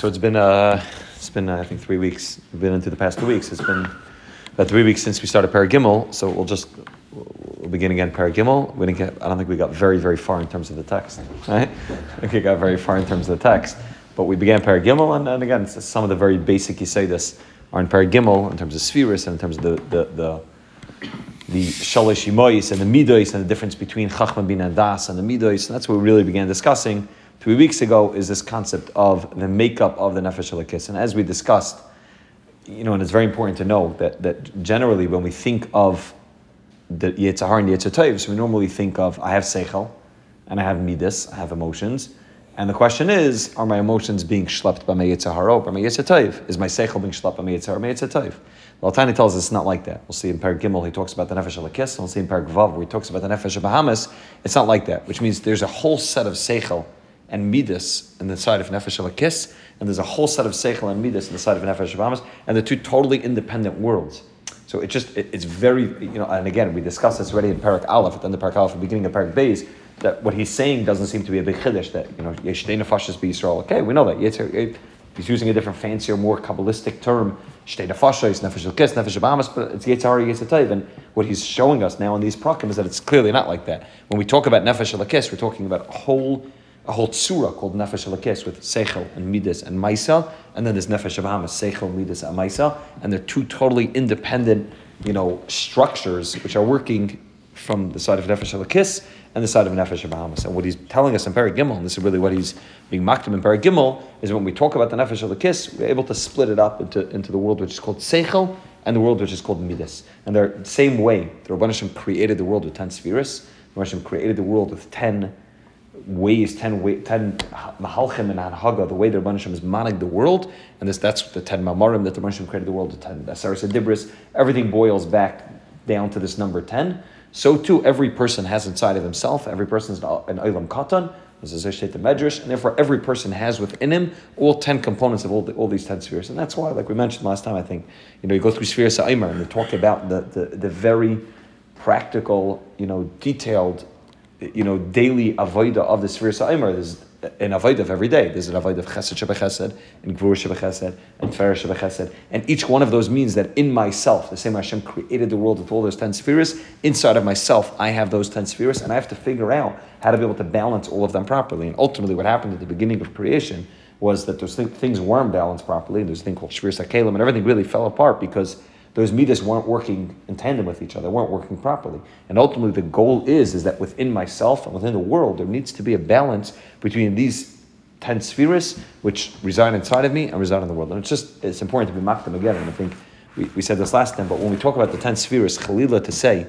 So it's been uh, it's been uh, I think three weeks. We've been into the past two weeks. It's been about three weeks since we started Paragimel. So we'll just we'll begin again Paragimel. We didn't get. I don't think we got very very far in terms of the text. Right? I think we got very far in terms of the text. But we began Paragimel, and, and again, some of the very basic this are in Paragimel in terms of spheres and in terms of the the, the the shalish and the midois and the difference between chachma bin and das and the midois, and that's what we really began discussing three weeks ago, is this concept of the makeup of the nefesh halakis. And as we discussed, you know, and it's very important to know that, that generally when we think of the Yitzhahar and so we normally think of I have seichel, and I have midas, I have emotions, and the question is, are my emotions being schlepped by my Yitzhahar or by my Yitzhahar Is my seichel being schlepped by my Yitzhahar or my Yitzhahar well, Tani tells us it's not like that. We'll see in Parag Gimel, he talks about the Nefesh Alakis, we'll see in Parag Vav, where he talks about the Nefesh Bahamas. It's not like that, which means there's a whole set of Seichel and Midas in the side of Nefesh Alakis, and there's a whole set of Seichel and Midas in the side of Nefesh Bahamas, and they're two totally independent worlds. So it just, it, it's very, you know, and again, we discussed this already in Parak Aleph, at the end of Parak Aleph, beginning of Parak Beis, that what he's saying doesn't seem to be a big chiddush, that, you know, Yeshdei Nefashis be Yisrael. Okay, we know that. Eh, he's using a different, fancier, more Kabbalistic term Shtei Nefasha, is Nefesh Elkes, Nefesh Abamas, but it's Yetzirah, Yetzirah And what he's showing us now in these prakim is that it's clearly not like that. When we talk about Nefesh Elkes, we're talking about a whole a whole tsura called Nefesh Elakis with Seichel and Midas and Maisa, and then there's Nefesh Abamas, Seichel, Midas, and Maisa, and they're two totally independent, you know, structures which are working from the side of Nefesh Elakis and the side of Nefesh Bahamas. And what he's telling us in Parag Gimel, and this is really what he's being mocked in Parag Gimel, is when we talk about the Nefesh Elakis, we're able to split it up into, into the world which is called Seichel and the world which is called Midas. And they're the same way. The Rabbanishim created the world with 10 spheres. The Rabbanishim created the world with 10 ways, 10, way, 10 mahalchim and anhaga, the way the Rabbanishim is manning the world. And this, that's the 10 mamarim that the Rabbanishim created the world the 10 Asaris Dibris. Everything boils back down to this number 10. So too, every person has inside of himself, every person is an Olam Katan, as I state the Medrash, and therefore every person has within him all 10 components of all, the, all these 10 spheres. And that's why, like we mentioned last time, I think, you know, you go through spheres Sa'imar and they talk about the, the, the very practical, you know, detailed, you know, daily avoida of the sphere Sa'imar. There's an avoid of every day. There's an avoid of chesed shebechesed and gvur shebechesed and tfer shebechesed, and each one of those means that in myself, the same Hashem created the world with all those ten spheres. Inside of myself, I have those ten spheres, and I have to figure out how to be able to balance all of them properly. And ultimately, what happened at the beginning of creation was that those th- things weren't balanced properly. and There's a thing called shvir sakelim, and everything really fell apart because those midas weren't working in tandem with each other, weren't working properly. And ultimately, the goal is is that within myself and within the world, there needs to be a balance between these ten spheres, which reside inside of me and reside in the world. And it's just it's important to be them again. And I think we, we said this last time, but when we talk about the ten spheres, Khalila to say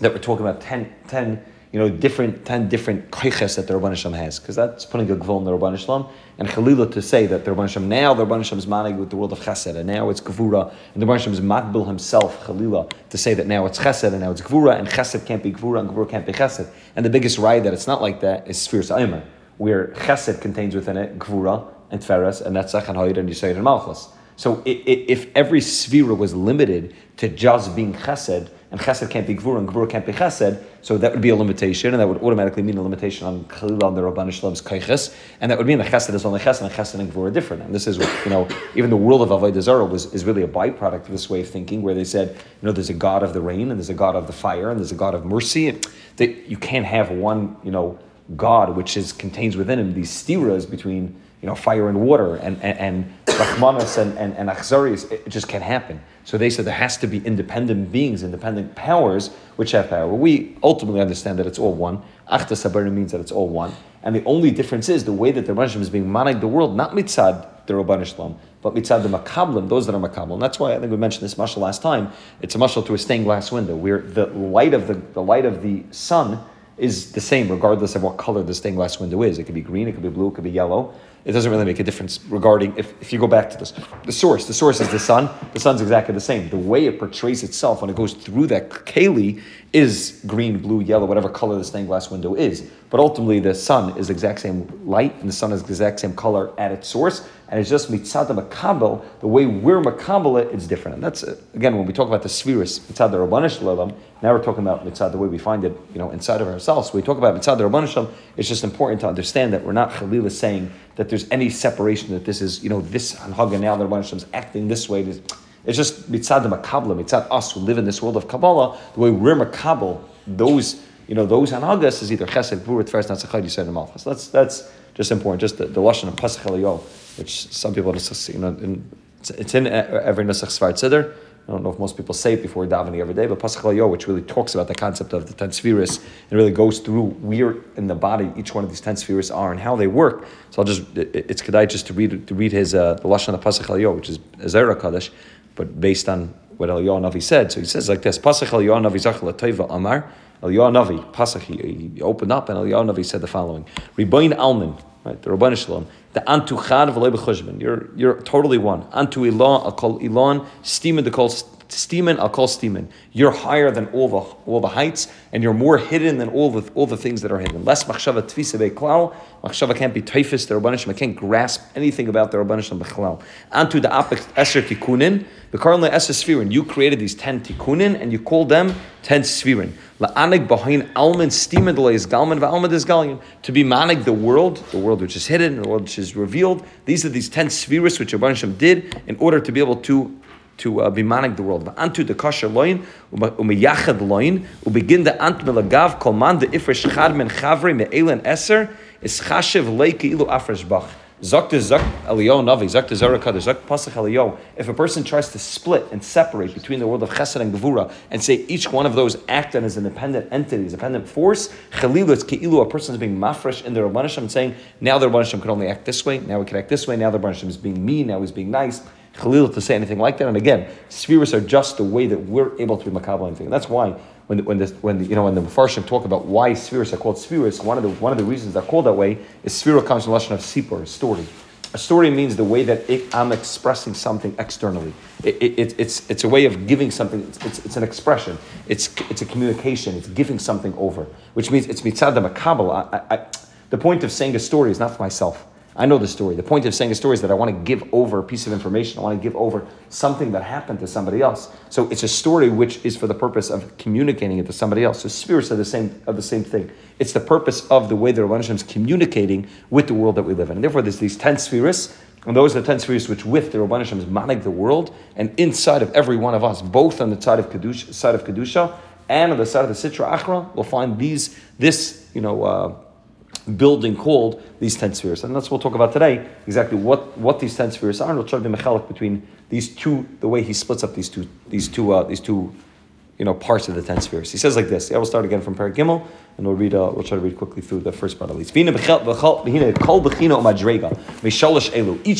that we're talking about 10, 10 you know, different, 10 different koiches that the Rabban Hashem has, because that's putting a gvul in the Rabban Hashem. And Chalila to say that the Rabban Hashem, now the Rabban Hashem is manig with the world of chesed, and now it's gvura, and the Rabban Hashem is makbil himself, Chalila, to say that now it's chesed, and now it's gvura, and chesed can't be gvura, and gvura can't be chesed. And the biggest ride that it's not like that is Sphere Aimer, where chesed contains within it gvura and tferes, and that's Zachan Hayr and Yisayir and Malchus. So if every sphere was limited to just being chesed, and chesed can't be gvura, and gvura can't be chesed, so that would be a limitation, and that would automatically mean a limitation on Khalil on the Rabban Shlam's kaiches, and that would mean the chesed is only chesed, and chesed and gvura are different. And this is, you know, even the world of Avodah Zarah was is really a byproduct of this way of thinking, where they said, you know, there's a God of the rain, and there's a God of the fire, and there's a God of mercy. That you can't have one, you know, God which is contains within him these stiras between you know, fire and water and, and, and Rahmanas and, and, and Achzaris, it just can't happen. So they said there has to be independent beings, independent powers, which have power. We ultimately understand that it's all one. Achta Sabara means that it's all one. And the only difference is the way that the Rashim is being managed the world, not mitzad the Rabban Islam, but mitzad the makablim, those that are makablim. That's why I think we mentioned this mashal last time. It's a mashal to a stained glass window, where the light of the, the light of the sun is the same regardless of what color the stained glass window is. It could be green, it could be blue, it could be yellow it doesn't really make a difference regarding if, if you go back to this the source the source is the sun. The sun's exactly the same. The way it portrays itself when it goes through that keli is green blue yellow whatever color the stained glass window is. But ultimately the sun is the exact same light and the sun is the exact same color at its source. And it's just mitzad makabel the way we're makabel it it's different. And that's again when we talk about the spheres mitzad the rabbanish now we're talking about mitzad the way we find it you know inside of ourselves. We talk about mitzad the rabbanish it's just important to understand that we're not chalila saying that there's any separation, that this is, you know, this Anhaga now, the Rabban is acting this way. It's just mitzad the makabla, mitzad us who live in this world of Kabbalah, the way we're makabel, those, you know, those Anhagas is either chesed, gvura, tveres, natzachad, yisrael, malchus. That's, that's just important. Just the, the Lashon of Pasach which some people, you know, in, it's in every Nusach Sfar Tzidr, I don't know if most people say it before davening every day, but Pasach which really talks about the concept of the ten spheres, and really goes through where in the body each one of these ten spheres are and how they work. So I'll just it's kedai just to read to read his uh, the lashon of Pasach which is Zera Kaddish, but based on what Eliyahu Navi said. So he says like this: Pasach Eliyahu Navi Zachal Toiva Amar. Eliyahu Navi Pasach he, opened up and Eliyahu Navi said the following: Riboin Alman, right? The Rabban Shalom. The antu chad v'lei You're you're totally one. Antu ilan, I'll call ilan. Steamin, the call steamin, I'll call steamin. You're higher than all the all the heights, and you're more hidden than all the all the things that are hidden. Less machshava tvisa beklal. Machshava can't be typhus. The rabbanishim. I can't grasp anything about the rabbanishim bechlal. Antu the apik eser tikunin. The karnle eser sfirin. You created these ten tikunin, and you call them ten sfirin. La'anig behind alman steamin is galman va'alman is galyan. To be manig the world, the world which is hidden, the world which is revealed. These are these ten spheres which Rabbanishim did in order to be able to to uh, be manig the world. Antu the kosher loin, umeyachad loin, ubegin the ant melagav kolman the ifresh chad men chavri me'elen eser is chashiv leiki ilu afresh bach. Zok to Zok Eliyahu Navi, Zok to Zarakad, Zok Pasach Eliyahu. If a person tries to split and separate between the world of Chesed and Gevura and say each one of those act as an independent entity, entities, independent force, Chalilu, it's Ke'ilu, a person is being mafresh in their Rabbanishim saying, now the Rabbanishim can only act this way, now we can act this way, now the Rabbanishim is being mean, now he's being nice. Khalil to say anything like that. And again, spheres are just the way that we're able to be makabel anything. And that's why when the, when the, when you know when the Mepharshim talk about why spheres are called spheres, one of the one of the reasons they're called that way is sphere comes from the lesson of sipur, a story. A story means the way that it, I'm expressing something externally. It, it, it's, it's a way of giving something, it's, it's, it's, an expression, it's, it's a communication, it's giving something over, which means it's mitzad the The point of saying a story is not for myself. I know the story. The point of saying a story is that I want to give over a piece of information. I want to give over something that happened to somebody else. So it's a story which is for the purpose of communicating it to somebody else. So spirits are the same of the same thing. It's the purpose of the way the Rabban is communicating with the world that we live in. And therefore, there's these ten spheres, and those are the ten spheres which, with the Rabban is manig the world, and inside of every one of us, both on the side of kedusha, side of kedusha, and on the side of the sitra achra, we'll find these this you know. Uh, building called these ten spheres. And that's what we'll talk about today, exactly what, what these ten spheres are, and we'll try to be mechalik between these two, the way he splits up these two, these two, uh, these two, you know, parts of the ten spheres. He says like this. I will start again from Parak Gimel, and we'll read. Uh, we'll try to read quickly through the first part at least. Each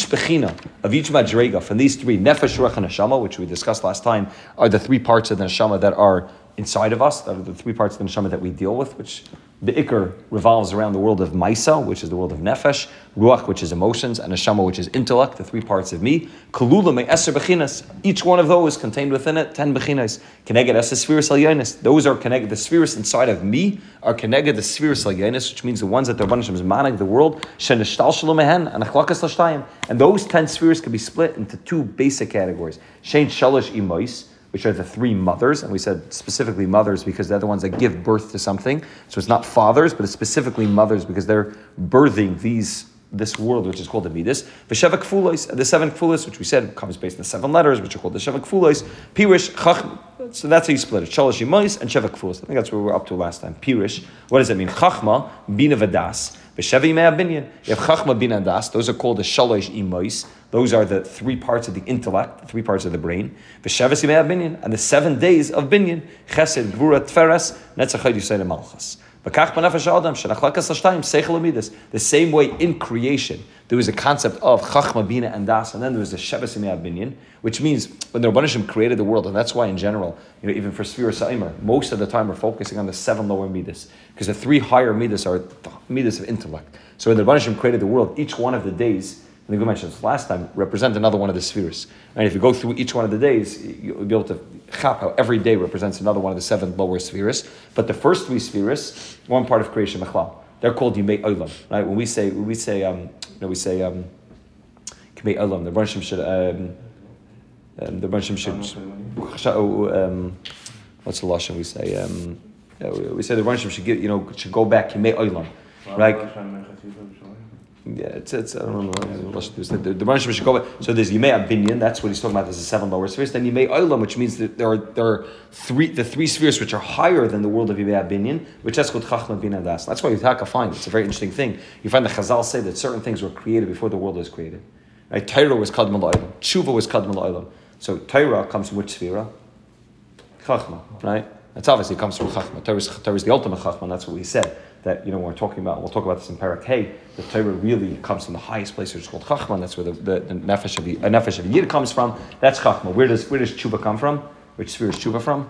bechina of each madrega from these three nefesh, ruach, and neshama, which we discussed last time, are the three parts of the neshama that are inside of us. That are the three parts of the neshama that we deal with, which the Iker revolves around the world of Maisa, which is the world of Nefesh, Ruach, which is emotions, and Neshama, which is intellect, the three parts of me. Kalula me Eser Bechinas. Each one of those contained within it, ten Bechinas. Keneged Eser Spheres Alyanis. Those are connected, the spheres inside of me are connected the spheres Alyanis, which means the ones that the Rabbanishim is manig, the world, Shenishtal Shalomehen, and Achlakas Lashtayim. And those ten spheres can be split into two basic categories. Shein Shalish Imois which are the three mothers, and we said specifically mothers because they're the ones that give birth to something. So it's not fathers, but it's specifically mothers because they're birthing these this world, which is called the Midas. V'sheva Kfulos, the seven Kfulos, which we said comes based on the seven letters, which are called the Sheva Kfulos. Pirish, so that's how you split it. Shalosh and Sheva Kfulos. I think that's where we were up to last time. Pirish, what does it mean? Chachma, Bina Vadas. V'sheva Yimei Binyan. You have Chachma, Das. Those are called the Shalosh Yimois. Those are the three parts of the intellect, the three parts of the brain. V'shavas yimei binyan, and the seven days of binyan, chesed, gvura, tferes, yisayim malchus. The same way in creation, there was a concept of Chachma, Bina, and Das, and then there was the Shevas Binyan, which means when the Rabbanishim created the world, and that's why in general, you know, even for Sfira Sa'imer, most of the time we're focusing on the seven lower Midas, because the three higher Midas are Midas of intellect. So when the Rabbanishim created the world, each one of the days I think we mentioned this last time, represent another one of the spheres. And if you go through each one of the days, you'll be able to chap how every day represents another one of the seven lower spheres. But the first three spheres, one part of creation, Mechlal. They're called Yimei Olam. Right? When we say, when we say, um, you know, we say, um, Yimei Olam, the Ronshim should, um, um, the Ronshim should, um, what's the lashon we say? Um, yeah, we say the Ronshim should give, you know, should go back Yimei Olam. Right? Yeah, it's, it's I don't know. So there's Yimei Abinyan, that's what he's talking about. There's the seven lower spheres. Then Yimei Olam, which means that there are there are three the three spheres which are higher than the world of Yimei Abinyan, which that's called Chachma Bin Das. That's why Yitaka find it's a very interesting thing. You find the Chazal say that certain things were created before the world was created. Right? Torah was Kadmal Olam. Tshuva was Kadmal Olam. So Torah comes from which sphere? Chachma, right? That's obviously comes from Chachma. Torah is, the ultimate Chachma. That's what we said that you know when we're talking about, we'll talk about this in Parak Hey, the Torah really comes from the highest place, which is called Chachma. That's where the, the, the nefesh of the uh, nefesh of Yid comes from. That's Chachma. Where does where does Tshuva come from? Which sphere is Tshuva from?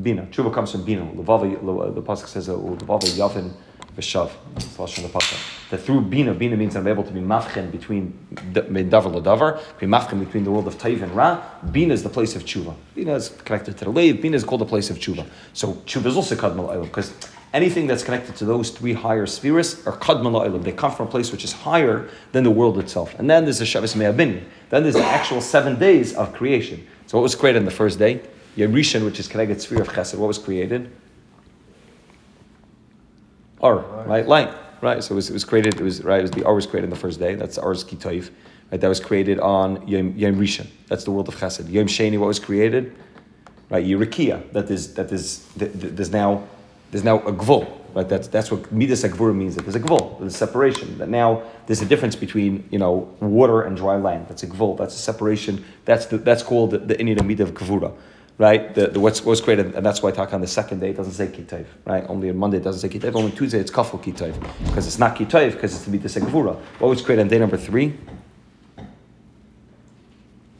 Bina. Tshuva comes from Bina. The pasuk says, "Levava Yavin v'shav." That through Bina, Bina means I'm able to be mafchen between davar ladavar, be mafchen between the world of Taiv and Ra. Bina is the place of tshuva. Bina is connected to the Leiv. Bina is called the place of tshuva. So tshuva is also kadmal because anything that's connected to those three higher spheres are kadmal They come from a place which is higher than the world itself. And then there's the Shabbos Me'abin. Then there's the actual seven days of creation. So what was created on the first day? Yerishan, which is connected sphere of Chesed. What was created? Right? Light right? So it was, it was created, it was, right, it was the Ar was created on the first day, that's Ar's Kitoiv, right? That was created on Yom, Yom Rishon, that's the world of Chesed. Yom Sheni, what was created? Right, Yerikia, that is, that is, there's now, there's now a Gvul, right? That's, that's what Midas Agvura means, that there's a Gvul, there's a separation, that now there's a difference between, you know, water and dry land, that's a Gvul, that's a separation, that's, the, that's called the, the Midah of Gvura right? The, the what's, what's created, and that's why talk on the second day doesn't say kitayv, right? Only on Monday it doesn't say kitayv. Only Tuesday it's kafel kitayv because it's not kitayv because it's to be the segvura. What was created on day number three?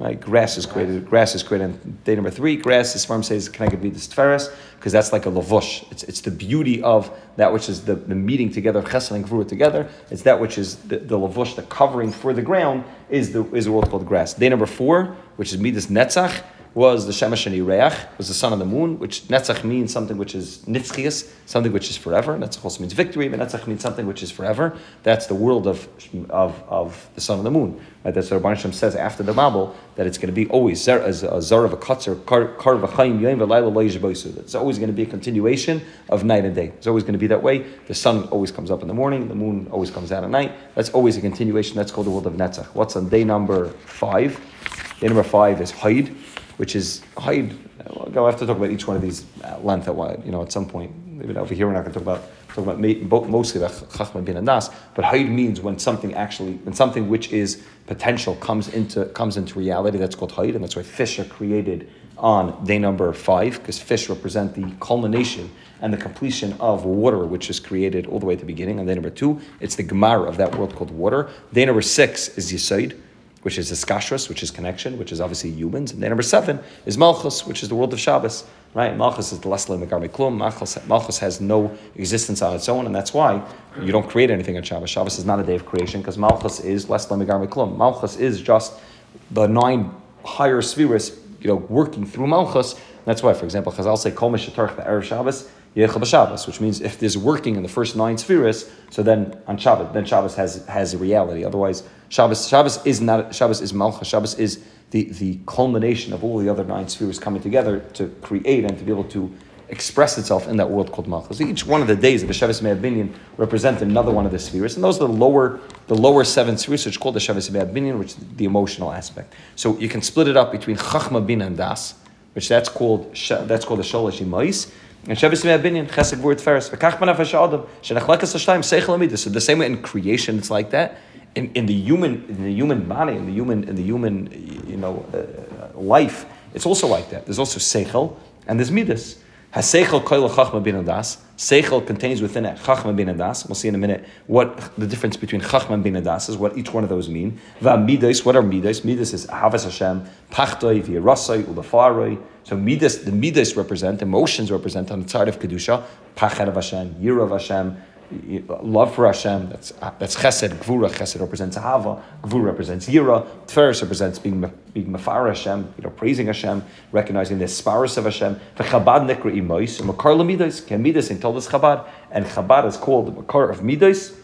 Right, grass is created. Grass is created on day number three. Grass, as farm says, can I get this tferes? Because that's like a lavush. It's, it's the beauty of that which is the, the meeting together, chesed and gvura together. It's that which is the, the lavush, the covering for the ground, is the is the world called grass. Day number four, which is midas netzach, was the Shemesh and Reach, was the sun and the moon, which Netzach means something which is Nitzchias, something which is forever. Netzach also means victory, but Netzach means something which is forever. That's the world of, of, of the sun and the moon. Right? That's what Rabban says after the Babel, that it's going to be always zer, as a zar of a kotzer, kar v'chaim yoyim It's always going to be a continuation of night and day. It's always going to be that way. The sun always comes up in the morning, the moon always comes out at night. That's always a continuation. That's called the world of Netzach. What's on day number five? Day number five is Haid which is hide. I'll have to talk about each one of these at length at you know at some point. Maybe over here we're not going to talk about talk about mostly about chachma bin anas, but hide means when something actually when something which is potential comes into comes into reality. That's called hide, and that's why fish are created on day number five because fish represent the culmination and the completion of water, which is created all the way at the beginning. On day number two, it's the gemara of that world called water. Day number six is Yisoid which is Iskashros, which is connection, which is obviously humans. And then number seven is Malchus, which is the world of Shabbos. Right? Malchus is the Leslie Megarme Klum. Malchus, has no existence on its own, and that's why you don't create anything on Shabbos. Shabbos is not a day of creation because Malchus is Leslie Megarme Klum. Malchus is just the nine higher spheres, you know, working through Malchus. That's why, for example, Chazal say Kol Mishatarch the Erev Shabbos, Yechel Shabbos, which means if there's working in the first nine spheres, so then on Shabbos, then Shabbos has has a reality. Otherwise, Shabbos Shabbos is not Shabbos is Malcha. Shabbos is the, the culmination of all the other nine spheres coming together to create and to be able to express itself in that world called Malchus. So each one of the days of the Shabbos Me'abinyan represent another one of the spheres, and those are the lower the lower seven spheres, which called the Shabbos Me'abinyan, which is the emotional aspect. So you can split it up between Chachma Bin and Das, which that's called that's called the Sholosh and Shabbos Me'abinyan Chesed V'ur Tferes. V'kach Manafesh Adam Shenachlekas Hashtayim Seichel So the same way in creation, it's like that. In, in the human in the human body in the human in the human you know uh, life it's also like that. There's also seichel and there's midas haseichel koil chachma bin das seichel contains within it chachma bin das we'll see in a minute what the difference between chachma bin das is what each one of those mean. Va midas what are midas? Midas is havas Hashem pachtoi v'yarasai ulefaroi so midas the midas represent emotions represent on the side of kedusha pachet of Hashem yira of Hashem love for Hashem. That's that's Chesed. Gvura Chesed represents Ahava. Gvura represents Yira. Tferes represents being being Mafar Hashem. You know, praising Hashem, recognizing the Sparis of Hashem. The Chabad Nekra Imois. Makar Lamidos. Kemidas and told us Chabad. And Chabad is called the Makar of Midos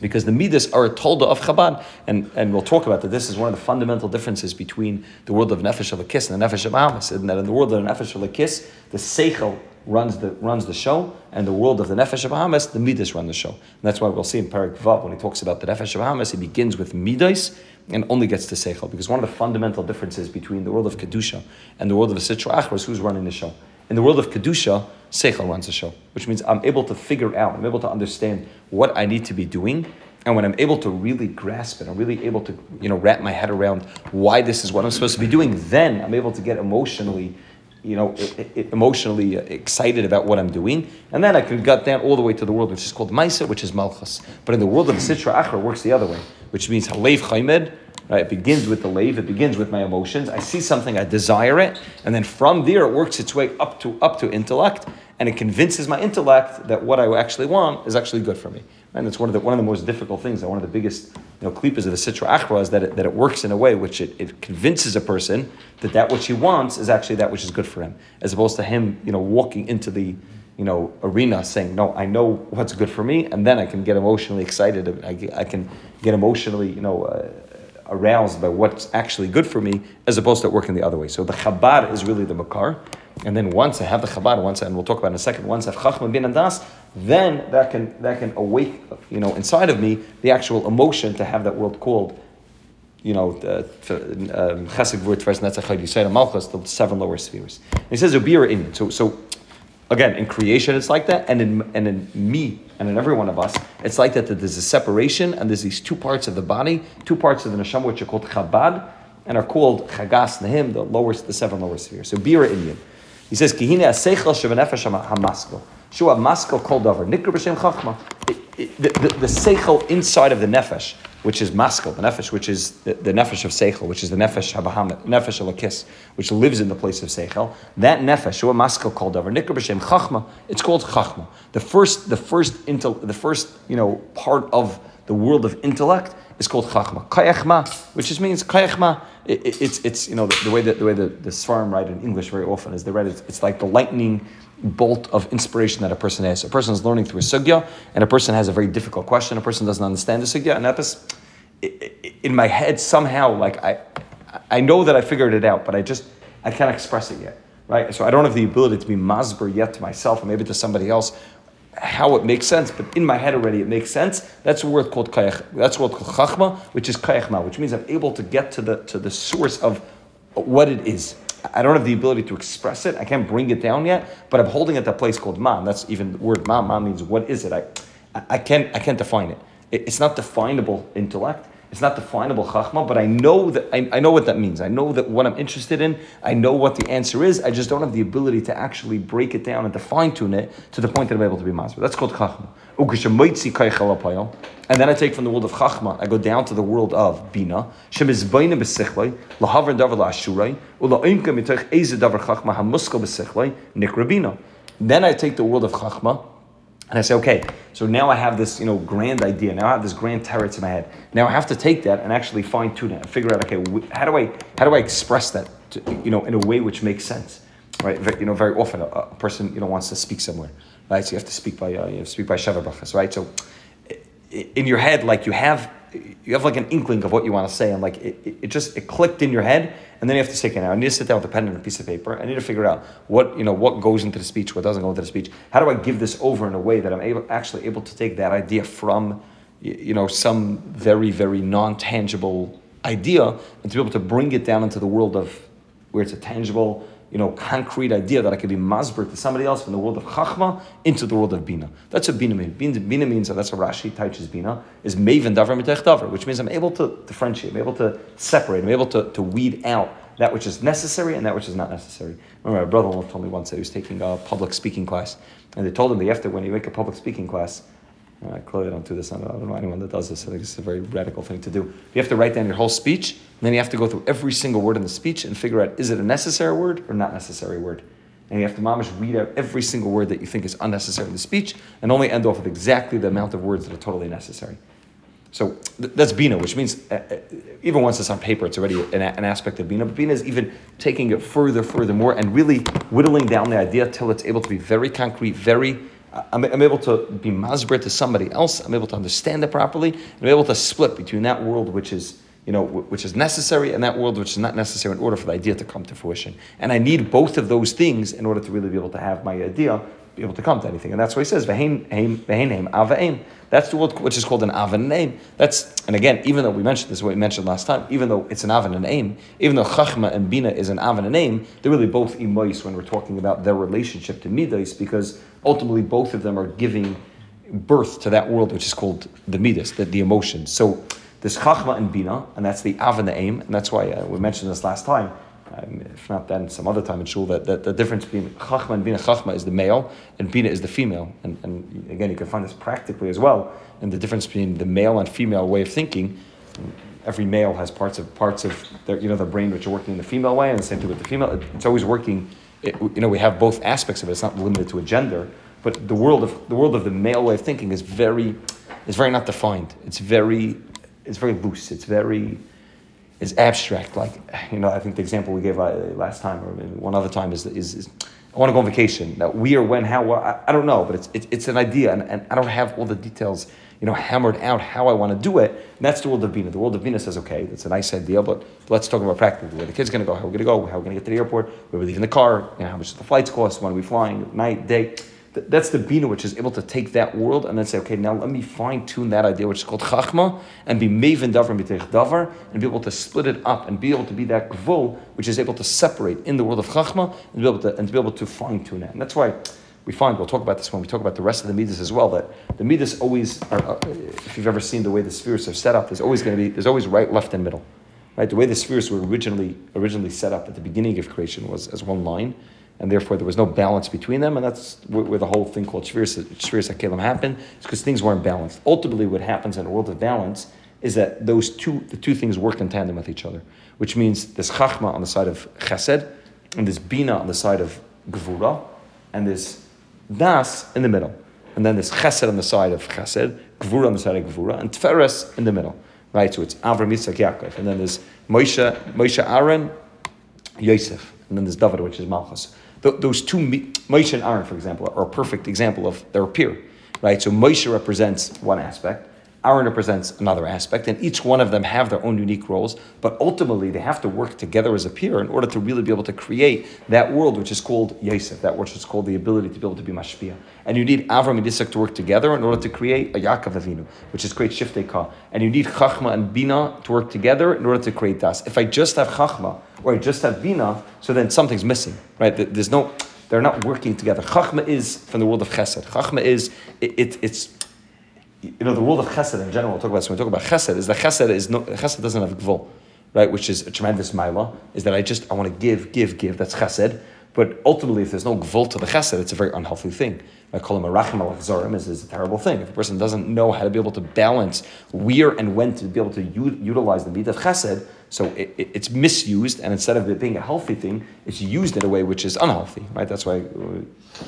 because the Midas are a tolda of Chabad, and, and we'll talk about that. This is one of the fundamental differences between the world of Nefesh of a Kiss and the Nefesh of Ahamas, and that in the world of Nefesh of a Kiss, the Seichel runs the runs the show, and the world of the nefesh of Bahamas, the midas run the show. And that's why we'll see in Parak Vav when he talks about the nefesh of Bahamas, he begins with midas and only gets to seichel because one of the fundamental differences between the world of kedusha and the world of the sitra achra is who's running the show. In the world of kedusha, seichel runs the show, which means I'm able to figure out, I'm able to understand what I need to be doing. And when I'm able to really grasp it, I'm really able to, you know, wrap my head around why this is what I'm supposed to be doing, then I'm able to get emotionally you know, emotionally uh, excited about what I'm doing, and then I can get down all the way to the world which is called Maisa, which is Malchus. But in the world of the Sitra Achra, works the other way, which means Halev Chaimed, right? It begins with the lave, it begins with my emotions. I see something, I desire it, and then from there it works its way up to up to intellect, and it convinces my intellect that what I actually want is actually good for me. And it's one of the one of the most difficult things, one of the biggest you know, klipas of the Sitra Achra is that it, that it works in a way which it, it convinces a person that that which he wants is actually that which is good for him, as opposed to him, you know, walking into the you know, arena saying, no, I know what's good for me, and then I can get emotionally excited. I, I can get emotionally, you know, uh, aroused by what's actually good for me, as opposed to working the other way. So the Chabad is really the Makar. And then once I have the Chabad, once, and we'll talk about in a second, once I have Chachma bin and Das, then that can, that can awake, you know, inside of me the actual emotion to have that world called, you know, um, Chesed Vur Tveres Netzach Malchus, the seven lower spheres. And he says Ubir in. So, so again, in creation it's like that, and in, and in me and in every one of us, it's like that, that there's a separation, and there's these two parts of the body, two parts of the neshama, which are called Chabad, and are called Chagas Nahim, the lowest, the seven lower spheres. So Bira Indian. He says, Kihine Aseichel Shevanefesh Hamaskal. Shua Maskal Kol Davar. Nikr B'Shem Chachma. The, the, the Seichel inside of the Nefesh, which is Maskal, the Nefesh, which is the, the Nefesh of Seichel, which is the Nefesh Habahamet, Nefesh Alakis, which lives in the place of Seichel. That Nefesh, Shua Maskal called Davar. Nikr B'Shem Chachma. It's called Chachma. The first, the first, intel, the first, you know, part of the world of intellect is called Chachma. Kayachma, which just means Kayachma it, it's, it's, you know, the, the, way that the way the, the Svarim write in English very often is they write it, it's like the lightning bolt of inspiration that a person has. A person is learning through a sugya, and a person has a very difficult question. A person doesn't understand the sugya, and that is, in my head somehow, like I, I know that I figured it out, but I just I can't express it yet, right? So I don't have the ability to be masber yet to myself, or maybe to somebody else how it makes sense, but in my head already it makes sense. That's a word called kayach. That's word called chachma, which is kayachma, which means I'm able to get to the to the source of what it is. I don't have the ability to express it. I can't bring it down yet, but I'm holding it at a place called man. That's even the word man. Man means what is it? I, I can't I can't define it. It's not definable intellect. It's not definable chachma, but I know that I, I, know what that means. I know that what I'm interested in. I know what the answer is. I just don't have the ability to actually break it down and to fine tune it to the point that I'm able to be masber. That's called chachma. And then I take from the world of chachma, I go down to the world of bina. Then I take the world of chachma and I say, okay, so now I have this, you know, grand idea. Now I have this grand terror in my head. Now I have to take that and actually fine tune it and figure out, okay, how do I, how do I express that, to, you know, in a way which makes sense, right? You know, very often a, a, person, you know, wants to speak somewhere, right? So you have to speak by, uh, you have to speak by Sheva Brachas, right? So in your head, like you have, you have like an inkling of what you want to say, and like it, it just it clicked in your head, and then you have to say, okay, now I need to sit down with a pen and a piece of paper. I need to figure out what you know what goes into the speech, what doesn't go into the speech. How do I give this over in a way that I'm able, actually able to take that idea from you know some very very non tangible idea and to be able to bring it down into the world of where it's a tangible you know, concrete idea that I could be masber to somebody else from the world of chachma into the world of bina. That's what bina means. Bina, means, and that's what Rashi teaches bina, is maven davar mitech davar, which means I'm able to differentiate, I'm able to separate, I'm able to, to weed out that which is necessary and that which is not necessary. Remember, my brother-in-law told me once that he was taking a public speaking class, and they told him that to, when you make a public speaking class, uh, clearly, don't do this. I I don't, know anyone that does this. I think it's a very radical thing to do. You have to write down your whole speech, and then you have to go through every single word in the speech and figure out is it a necessary word or not necessary word. And you have to mamish read out every single word that you think is unnecessary in the speech, and only end off with exactly the amount of words that are totally necessary. So th- that's Bina, which means uh, uh, even once it's on paper, it's already an, an, aspect of Bina. But Bina is even taking it further, further more, and really whittling down the idea till it's able to be very concrete, very I'm, I'm, able to be masbret to somebody else. I'm able to understand it properly. I'm able to split between that world which is you know, which is necessary, and that world which is not necessary in order for the idea to come to fruition. And I need both of those things in order to really be able to have my idea be able to come to anything. And that's why he says, name avaim. That's the word which is called an avan name. That's and again, even though we mentioned this, what we mentioned last time, even though it's an avan and aim, even though chachma and bina is an avan and aim, they're really both imois when we're talking about their relationship to midas, because ultimately both of them are giving birth to that world which is called the midas, the, the emotions. So this chachma and bina, and that's the av and the aim, and that's why uh, we mentioned this last time. Um, if not then, some other time in shul, that, that the difference between chachma and bina, chachma is the male, and bina is the female. And, and again, you can find this practically as well, and the difference between the male and female way of thinking. Every male has parts of parts of their, you know, their brain which are working in the female way, and the same thing with the female. It's always working. It, you know, we have both aspects of it. It's not limited to a gender, but the world of the world of the male way of thinking is very, is very not defined. It's very it's very loose. It's very it's abstract. Like you know, I think the example we gave uh, last time or one other time is, is, is I want to go on vacation. Now, we or when, how, I, I don't know, but it's, it's, it's an idea, and, and I don't have all the details, you know, hammered out how I want to do it. And that's the world of Bina. The world of Bina says, okay, that's a nice idea, but let's talk about practically. Where the kid's going to go, how we're going to go, how we're going to get to the airport, where we're leaving the car, you know, how much the flights cost, when are we flying, night, day that's the bina which is able to take that world and then say, okay, now let me fine tune that idea, which is called chachma, and be maven davar and davar, and be able to split it up and be able to be that gvul which is able to separate in the world of chachma and be able to and to be able to fine tune it. And that's why we find we'll talk about this when we talk about the rest of the midas as well. That the midas always, are, uh, if you've ever seen the way the spheres are set up, there's always going to be there's always right, left, and middle. Right, the way the spheres were originally originally set up at the beginning of creation was as one line and therefore there was no balance between them, and that's where, the whole thing called Shviris HaKelim happened, it's because things weren't balanced. Ultimately, what happens in a world of balance is that those two, the two things work in tandem with each other, which means this Chachma on the side of Chesed, and this Bina on the side of Gevura, and this Das in the middle. And then this Chesed on the side of Chesed, Gevura on the side of Gevura, and Tferes in the middle. Right, so it's Avram Yitzchak Yaakov, and then there's Moshe, Moshe Aaron, Yosef, and then there's David, which is Malchus those two, Moshe and Aaron, for example, are a perfect example of their peer, right? So Moshe represents one aspect, Aaron represents another aspect, and each one of them have their own unique roles, but ultimately they have to work together as a peer in order to really be able to create that world which is called Yosef, that which is called the ability to be able to be Mashpia. And you need Avram and Yitzchak to work together in order to create a Yaakov Avinu, which is create Shiftei Ka. And you need Chachma and Bina to work together in order to create Das. If I just have Chachma or I just have Bina, so then something's missing, right? There's no, they're not working together. Chachma is from the world of Chesed. Chachma is, it, it, it's you know, the world of chesed in general, we'll talk about this when we talk about chesed, is that chesed is no, chesed doesn't have gvul, right? Which is a tremendous milah, is that I just, I want to give, give, give, that's chesed. But ultimately, if there's no gvul to the chesed, it's a very unhealthy thing. I call him a rachim al is, is a terrible thing. If a person doesn't know how to be able to balance where and when to be able to u- utilize the midah of chesed, so it, it, it's misused, and instead of it being a healthy thing, it's used in a way which is unhealthy, right? That's why,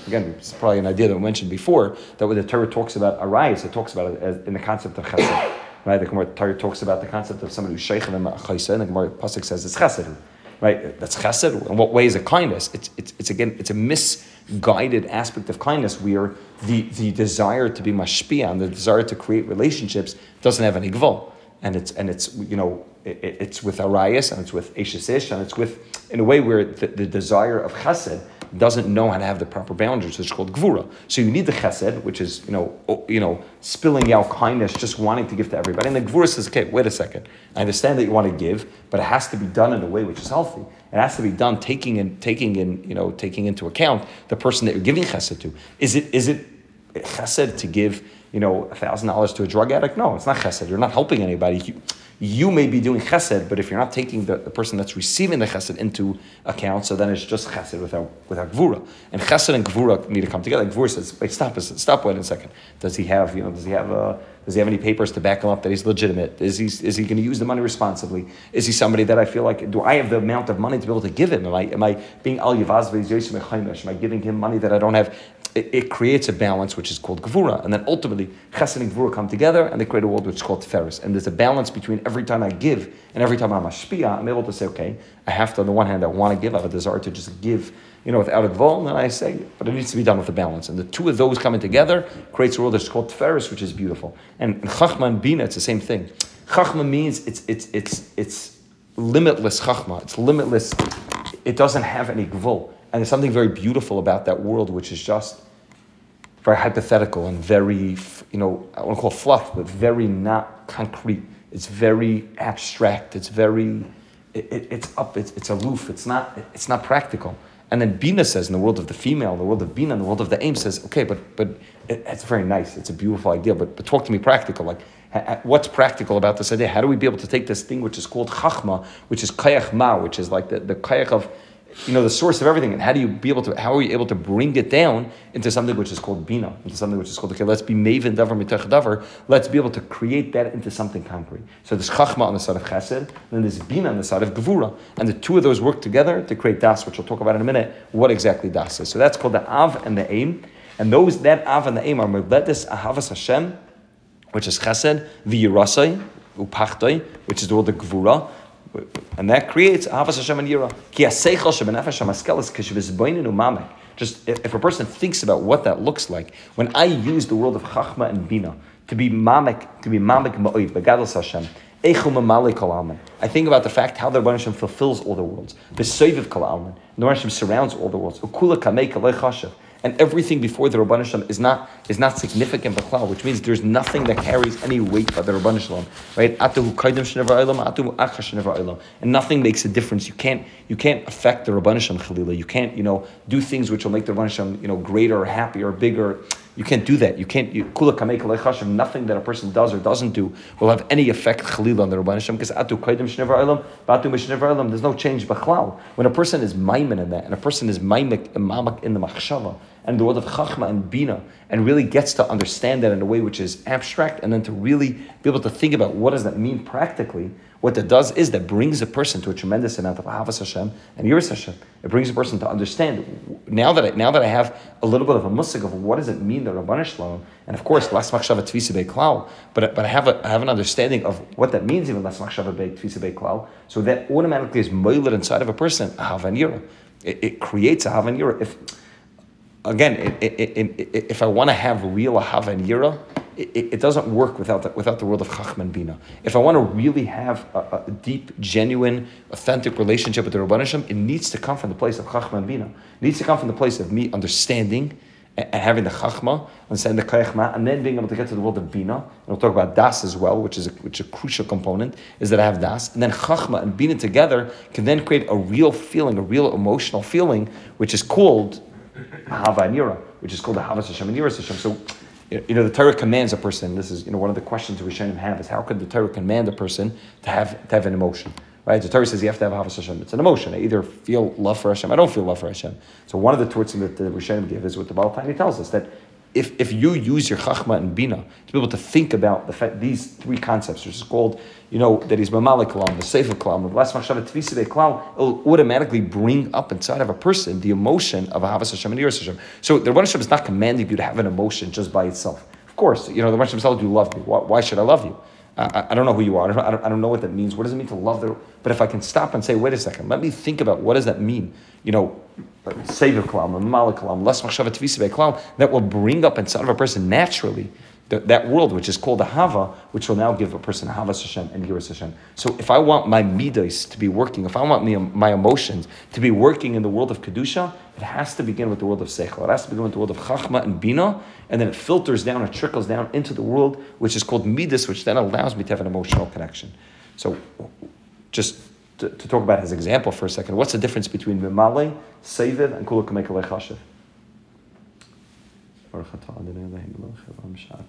again, it's probably an idea that we mentioned before, that when the Torah talks about arayis, it talks about it as, in the concept of chesed. Right? The Gemara Torah talks about the concept of somebody who's sheikh and a and the Gemara Pasuk says it's chesed right? That's chesed. In what way is it kindness? It's, it's, it's again, it's a misguided aspect of kindness where the, the desire to be mashpia and the desire to create relationships doesn't have any gvul. And it's, and it's, you know, it, it's with arayas and it's with eshes and it's with, in a way where the, the desire of chesed doesn't know how to have the proper boundaries, which is called gvura. So you need the chesed, which is you know you know spilling out kindness, just wanting to give to everybody. And the gvura says, okay, wait a second. I understand that you want to give, but it has to be done in a way which is healthy. It has to be done taking in taking in you know taking into account the person that you're giving chesed to. Is it is it chesed to give you know thousand dollars to a drug addict? No, it's not chesed. You're not helping anybody. You, may be doing chesed, but if you're not taking the, the person that's receiving the chesed into account, so then it's just chesed without without gvura. And chesed and gvura need to come together. Gvura says, "Wait, stop, stop, wait a second. Does he have, you know, does he have a, uh, does he have any papers to back him up that he's legitimate? Is he is he going to use the money responsibly? Is he somebody that I feel like do I have the amount of money to be able to give him? Am I am I being al yivaz Am I giving him money that I don't have? It, it, creates a balance which is called gevura, and then ultimately chesed and gevura come together and they create a world which is called tiferes. And there's a balance between every time I give and every time I'm mashpia, I'm able to say, okay, I have to on the one hand I want to give, I have a desire to just give you know, without a gvul, And then I say, but it needs to be done with a balance. And the two of those coming together creates a world that's called Tiferes, which is beautiful. And in Chachma and Bina, it's the same thing. Chachma means it's it's it's it's limitless chachma. It's limitless. It doesn't have any gvul. And there's something very beautiful about that world, which is just very hypothetical and very, you know, I want to call it fluff, but very not concrete. It's very abstract. It's very, it, it, it's up. It's, it's aloof. It's not. It's not practical. And then Bina says, in the world of the female, the world of Bina, in the world of the aim, says, okay, but but it, it's very nice. It's a beautiful idea, but but talk to me practical. Like, what's practical about this idea? How do we be able to take this thing which is called chachma, which is kayach ma, which is like the, the kayach of you know, the source of everything, and how do you be able to, how are you able to bring it down into something which is called bina, into something which is called, okay, let's be maven davar mitach davar, let's be able to create that into something concrete. So there's chachma on the side of chesed, and then there's bina on the side of gevura, and the two of those work together to create das, which we'll talk about in a minute, what exactly das is. So that's called the av and the aim, and those, that av and the aim are mevledes ahavas Hashem, which is chesed, v'yirasai, upachtai, which is all the gevura, and that creates Ahavas Hashem and Yira. Ki aseichel shebenefesh hamaskelis kishvizboinin umamek. Just if a person thinks about what that looks like, when I use the world of Chachma and Bina to be mamek, to be mamek ma'oid, begadol Hashem, I think about the fact how the Rebbe Hashem fulfills all the worlds. The Seviv Kol Alman. The Rebbe Hashem surrounds all the worlds. And everything before the Rabban Shalom is not is not significant b'klal, which means there's nothing that carries any weight by the Rabban Shalom, right? And nothing makes a difference. You can't you can't affect the Rabban Shalom Chalila. You can't you know do things which will make the Rabban Shalom you know greater or happier or bigger. You can't do that. You can't. Lechashem. Nothing that a person does or doesn't do will have any effect chalila on the Rabban Hashem because atu kaidim shnevar olam, batu mishnevar olam. There's no change b'chlal. When a person is maimin in that, and a person is maimik mamak in the machshava and the world of chachma and bina, and really gets to understand that in a way which is abstract, and then to really be able to think about what does that mean practically what that does is that brings a person to a tremendous amount of Ahavas Hashem and Yiras Hashem. It brings a person to understand. Now that I, now that I have a little bit of a musik of what does it mean the Rabbanu Shalom, and of course Las Machshava Tvisa Klal, but but I have a, I have an understanding of what that means even Las Machshava Tvisa Klal. So that automatically is moiler inside of a person Ahavan Yira. It, it creates a Havan Yira. If again, it, it, if I want to have real Ahavan Yira it, it, doesn't work without the, without the world of Chacham and Bina. If I want to really have a, a deep, genuine, authentic relationship with the Rabban Hashem, it needs to come from the place of Chacham and Bina. It needs to come from the place of me understanding and, having the Chachma, understanding the Kayachma, and then being able to get to the world of Bina. And we'll talk about Das as well, which is a, which a crucial component, is that I have Das. And then Chachma and Bina together can then create a real feeling, a real emotional feeling, which is called Hava and Yira, which is called the Havas Hashem and Yiras Hashem. So you know, the Torah commands a person. This is you know one of the questions we Rishonim have is how could the Torah command a person to have to have an emotion? Right? The Torah says you have to have a Havas Hashem. It's an emotion. I either feel love for Hashem, I don't feel love for Hashem. So one of the torts that the Rishonim give is what the Baal Tani tells us that if, if you use your chachma and bina to be able to think about the fact, these three concepts, which is called, you know, that he's mamalik kalam, the sefer kalam, the last machshava tviside kalam, it'll automatically bring up inside of a person the emotion of a havas Hashem and Hashem. So the Rebbe Hashem is not commanding you to have an emotion just by itself. Of course, you know, the Rebbe Hashem says, "You love me. Why, why should I love you?" I, I, don't know who you are. I don't, I don't, I don't know what that means. What does it mean to love the? But if I can stop and say, wait a second, let me think about what does that mean. You know, Kalam, Malik Kalam, Les Machshavat Kalam, that will bring up inside of a person naturally that world which is called a Hava, which will now give a person Hava Hashem and Yiras Hashem. So if I want my midas to be working, if I want my emotions to be working in the world of Kedusha, it has to begin with the world of Seichel. It has to begin with the world of Chachma and Bina, and then it filters down, it trickles down into the world which is called midas, which then allows me to have an emotional connection. So just to, to, talk about his example for a second. What's the difference between Mimale, Seviv, and Kamek Chashiv?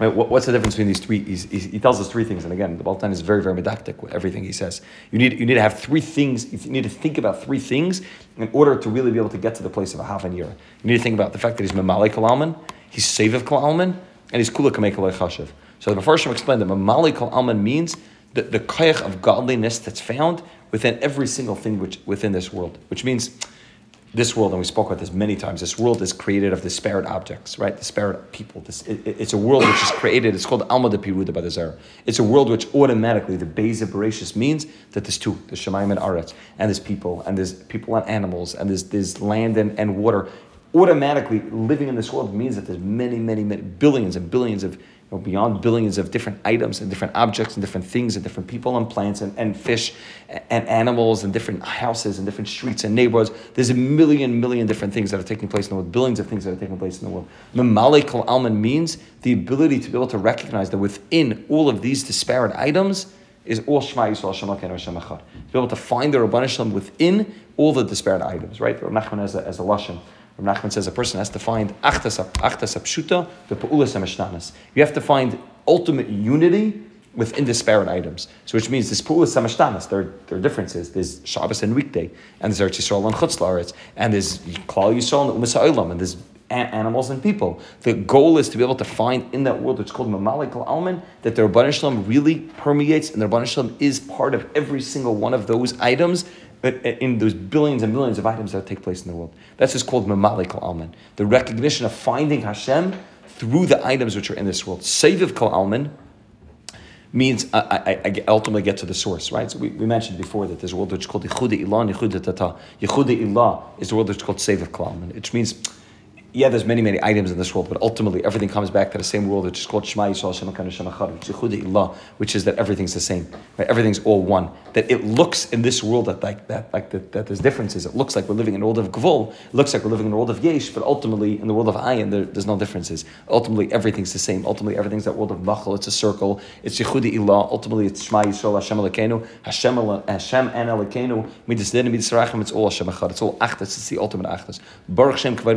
Right, what's the difference between these three? He's, he tells us three things, and again, the Baltan is very, very medactic with everything he says. You need, you need to have three things. You need to think about three things in order to really be able to get to the place of a half an year. You need to think about the fact that he's memale kalalman, he's seviv kalalman, and he's kula kamei chashiv. So the first explained that Mamali Kal Alman means the, the of godliness that's found within every single thing which, within this world, which means this world, and we spoke about this many times, this world is created of disparate objects, right? Disparate people. This, it, it's a world which is created, it's called Alma de Piruda by the Zara. It's a world which automatically, the Beza Bereshis means that there's two, there's Shemaim and Aretz, and there's people, and there's people and animals, and there's, there's land and, and water. Automatically, living in this world means that there's many, many, many billions and billions of know, beyond billions of different items and different objects and different things and different people and plants and, and fish and animals and different houses and different streets and neighborhoods. There's a million, million different things that are taking place in the world, billions of things that are taking place in the world. Mamalik al Alman means the ability to be able to recognize that within all of these disparate items is all Shema Yisrael Hashem Elokeinu Hashem Echad. To be able to find the Rabban Shalom within all the disparate items, right? Rav Nachman as a, as a Lashon. Rav Nachman says a person has to find achtas pshuta the pa'ulas You have to find ultimate unity within disparate items. So which means this pa'ulas hamashtanas, there, there are differences. There's Shabbos and weekday, and there's Yisrael and Chutz and there's Klal Yisrael and Umas Ha'olam, and there's animals and people. The goal is to be able to find in that world, it's called Mamalik al Alman, that the Rabban really permeates, and the Rabban is part of every single one of those items in those billions and millions of items that take place in the world. That's just called Mamalik Kal Alman. The recognition of finding Hashem through the items which are in this world. Saviv Kal Alman means I, I, I, ultimately get to the source, right? So we, we mentioned before that there's a world which is called Yehuda Ilah and Tata. Yehuda Ilah is the world which is called Saviv Kal Alman, which means yeah, there's many, many items in this world, but ultimately everything comes back to the same world, which is called Shema Yisrael Shem Shem Echad, which is that everything's the same, right? Everything's all one. That it looks in this world that like that, like that, that there's differences. It looks like we're living in a world of Gvul. It looks like we're living in a world of Yesh, but ultimately in the world of Ayin, there, there's no differences. Ultimately, everything's the same. Ultimately, everything's that world of Machal. It's a circle. It's Yechudi Ilah. Ultimately, it's Shema Yisrael Hashem Elokeinu, Hashem, Hashem and Elokeinu. Midas Din, Midas Rachim. It's all Hashem Echad. It's all Achdas. It's the ultimate Achdas. Baruch Shem Kavod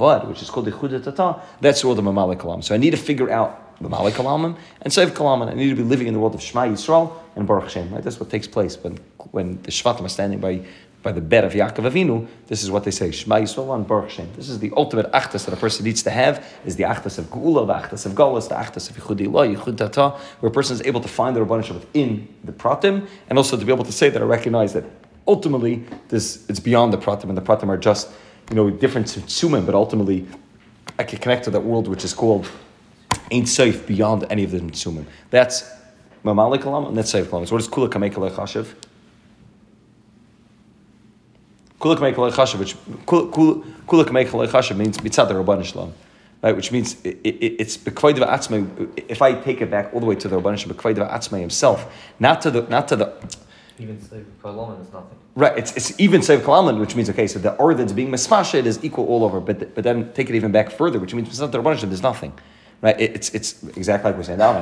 Machus which is called the that's all the Mamalik Kalam. So I need to figure out Mamalik Kalamim and Seif Kalam, I need to be living in the world of Shema Yisrael and Baruch Shem. Right? That's what takes place when, when the Shvatim are standing by, by the bed of Yaakov Avinu. This is what they say, Shema Yisrael and Baruch Shem. This is the ultimate achtas that a person needs to have, is the achtas of Gula, the achtas of Golas, the achtas of Yichud Ilah, Yichud Tata, where a person is able to find the Rabbanah within the Pratim, and also to be able to say that I recognize that ultimately this it's beyond the Pratim, and the Pratim are just you know, different tsumim, but ultimately I can connect to that world which is called Ein Sof beyond any of the Tsumim. That's Mamalik Kalam and that's Safe Kalam. So what is Kula Kamek Chashiv? Kula Kamek Chashiv, which Kula Kamek Chashiv means Mitzad Rabban. Right, which means it, it, it's Bekvaidav Atzmai. If I take it back all the way to the Rabban Shalom, Bekvaidav Atzmai himself, not to the not to the even Kalaman is nothing. Right, it's, it's even Sev Kalaman, which means, okay, so the or that's being Mesmashed is equal all over, but, but then take it even back further, which means there's nothing. Right, it's, it's exactly like we're saying now.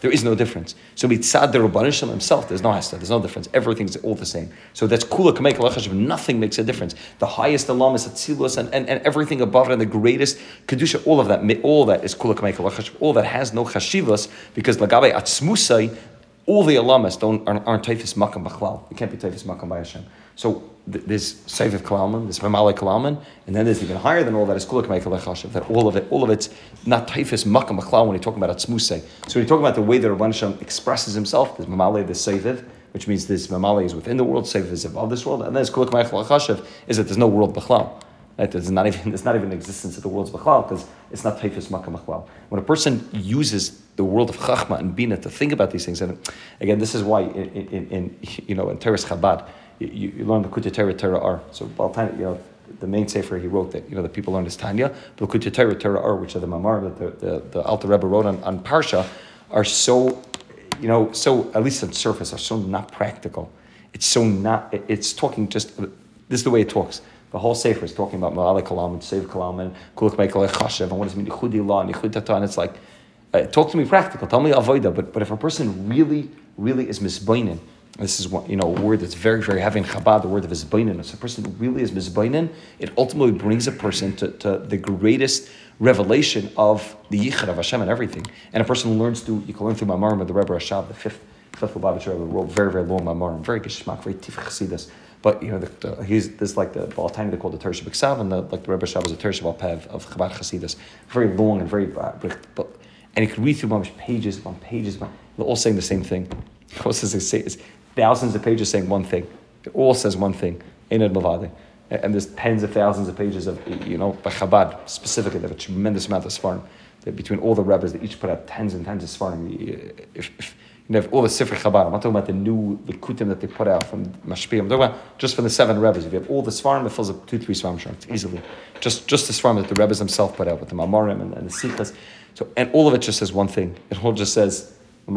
There is no difference. So mitzad the Rabbanishim himself, there's no hasta, there's no difference. Everything's all the same. So that's kula kamek alachashiv. Nothing makes a difference. The highest alam is atzilus, and, and, and everything above it, and the greatest kedusha. All of that, all that is kula kamek alachashiv. All that has no chashivas because lagabe atzmusai all the alamas don't aren't, aren't taifis makam b'chlal. It can't be taifis makam by Hashem. So th- there's Seviv Kalalman, there's Mamale Kalalman, and then there's even higher than all that is Kulak Mekalechashav, that all of it, all of it's not taifis makam b'chlal when you're talking about Atzmusei. So when you're talking about the way that Rabban Hashem expresses himself, there's Mamale, there's Seviv, which means this Mamale is within the world, Seviv is above this world, and then there's Kulak Mekalechashav, is that there's no world b'chlal. Right? There's not even there's not even existence of the world's b'chlal because it's not taifis makam b'chlal. When a person uses the world of chachma and bina to think about these things, and again, this is why in, in, in you know in Toras Chabad you, you learn the Kutya Torah Torah Or. So you know the main sefer he wrote that you know the people learn is Tanya, but Kutya Torah Torah Or, which are the mamar that the, the, the Alter Rebbe wrote on, on Parsha, are so you know so at least on surface are so not practical. It's so not. It's talking just. This is the way it talks. The whole Sefer is talking about Ma'ale Kalam and Sev Kalam and Kulak Meikal Chashev and what does it mean, Yichudi Allah and Yichud and it's like, uh, talk to me practical, tell me Avoida, but, but if a person really, really is misbainin, this is what, you know, a word that's very, very heavy in Chabad, the word of misbainin. If a person really is misbainin, it ultimately brings a person to, to the greatest revelation of the Yichud of Hashem and everything. And a person learns through, you can learn through Mamarim of the Rebbe Rashab, the fifth, fifth Lubavitch Rebbe, wrote very, very long Mamarim, very geshmak, very tif chassidus. But you know, the, the, he's this like the Baltani they call the Tersh B'Ksav, and the like the Rebbe Shab is a Tersh Pev of Chabad Chasidus. Very long and very but and you could read through much pages upon pages. Upon, they're all saying the same thing. Does it say? It's thousands of pages saying one thing. It all says one thing. In Mavadi. And there's tens of thousands of pages of, you know, by Chabad specifically, they have a tremendous amount of Sfarim. Between all the Rebbes, they each put out tens and tens of Sfarim. If, if, You have all the Sifri Chabad. I'm not talking about the new Likutim that they put out from Mashpia. I'm talking about just from the seven Rebbe's. If you have all the Svarim, it fills up two, three trunks easily. Just just the Svarim that the Rebbe's themselves put out with the Mamorim and, and the Sikhas. So, and all of it just says one thing. It all just says, it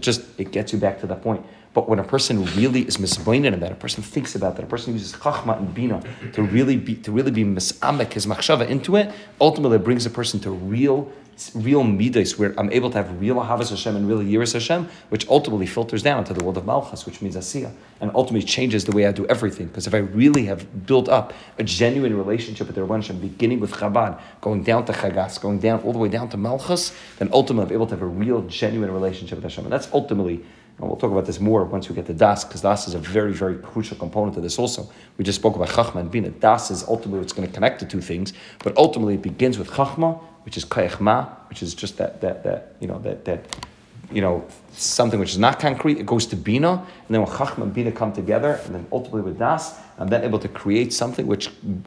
just it gets you back to that point. But when a person really is misboinen in that, a person thinks about that, a person uses chachma and bina to really be to really be misamek his machshava into it, ultimately it brings a person to real real midas where I'm able to have real ahavas Hashem and real yiras Hashem, which ultimately filters down to the world of malchus, which means asiya, and ultimately changes the way I do everything. Because if I really have built up a genuine relationship with the Rabban Hashem, beginning with Chabad, going down to Chagas, going down all the way down to malchus, then ultimately I'm able to have a real genuine relationship with Hashem, and that's ultimately and we'll talk about this more once we get to Das, because Das is a very, very crucial component of this also. We just spoke about Chachma and Bina. Das is ultimately what's going to connect the two things, but ultimately it begins with Chachma, which is Kayachma, which is just that, that, that, you know, that, that, you know, something which is not concrete, it goes to Bina, and then when Chachma and Bina come together, and then ultimately with Das, I'm then able to create something which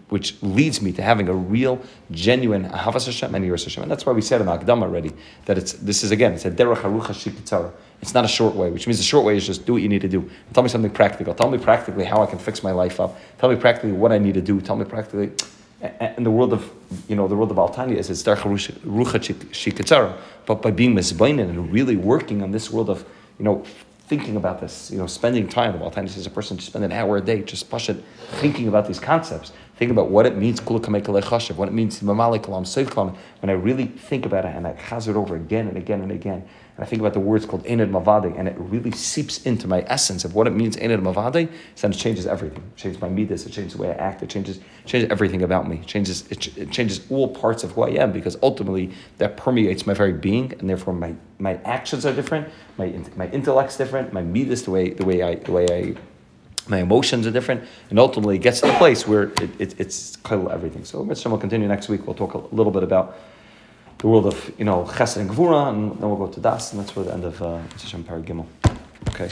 which leads me to having a real, genuine Ahavas Hashem and Yiras Hashem. And that's why we said in Akdam already that it's this is again, it's a Derech Harucha Shikitzara. It's not a short way, which means the short way is just do what you need to do. Tell me something practical. Tell me practically how I can fix my life up. Tell me practically what I need to do. Tell me practically in the world of you know the world of Altanya is it's Derech Harucha Shikitzara. But by being misbainin and really working on this world of you know thinking about this, you know, spending time. The Baltanis says a person to spend an hour a day just push it, thinking about these concepts, thinking about what it means, what it means, when I really think about it and I chaz it over again and again and again, and I think about the words called Enid Mavade, and it really seeps into my essence of what it means Enid Mavade, then it changes everything. It changes my midas, it changes the way I act, it changes changes everything about me. It changes it, it changes all parts of who I am because ultimately that permeates my very being, and therefore my, my actions are different, my my intellect's different, my midas, the way the way I the way I my emotions are different, and ultimately it gets to the place where it, it, it's everything. So Mitzvah will continue next week. We'll talk a little bit about the world of you know Chesed and Gvura, and then we'll go to Das, and that's where the end of uh, Gimel. Okay.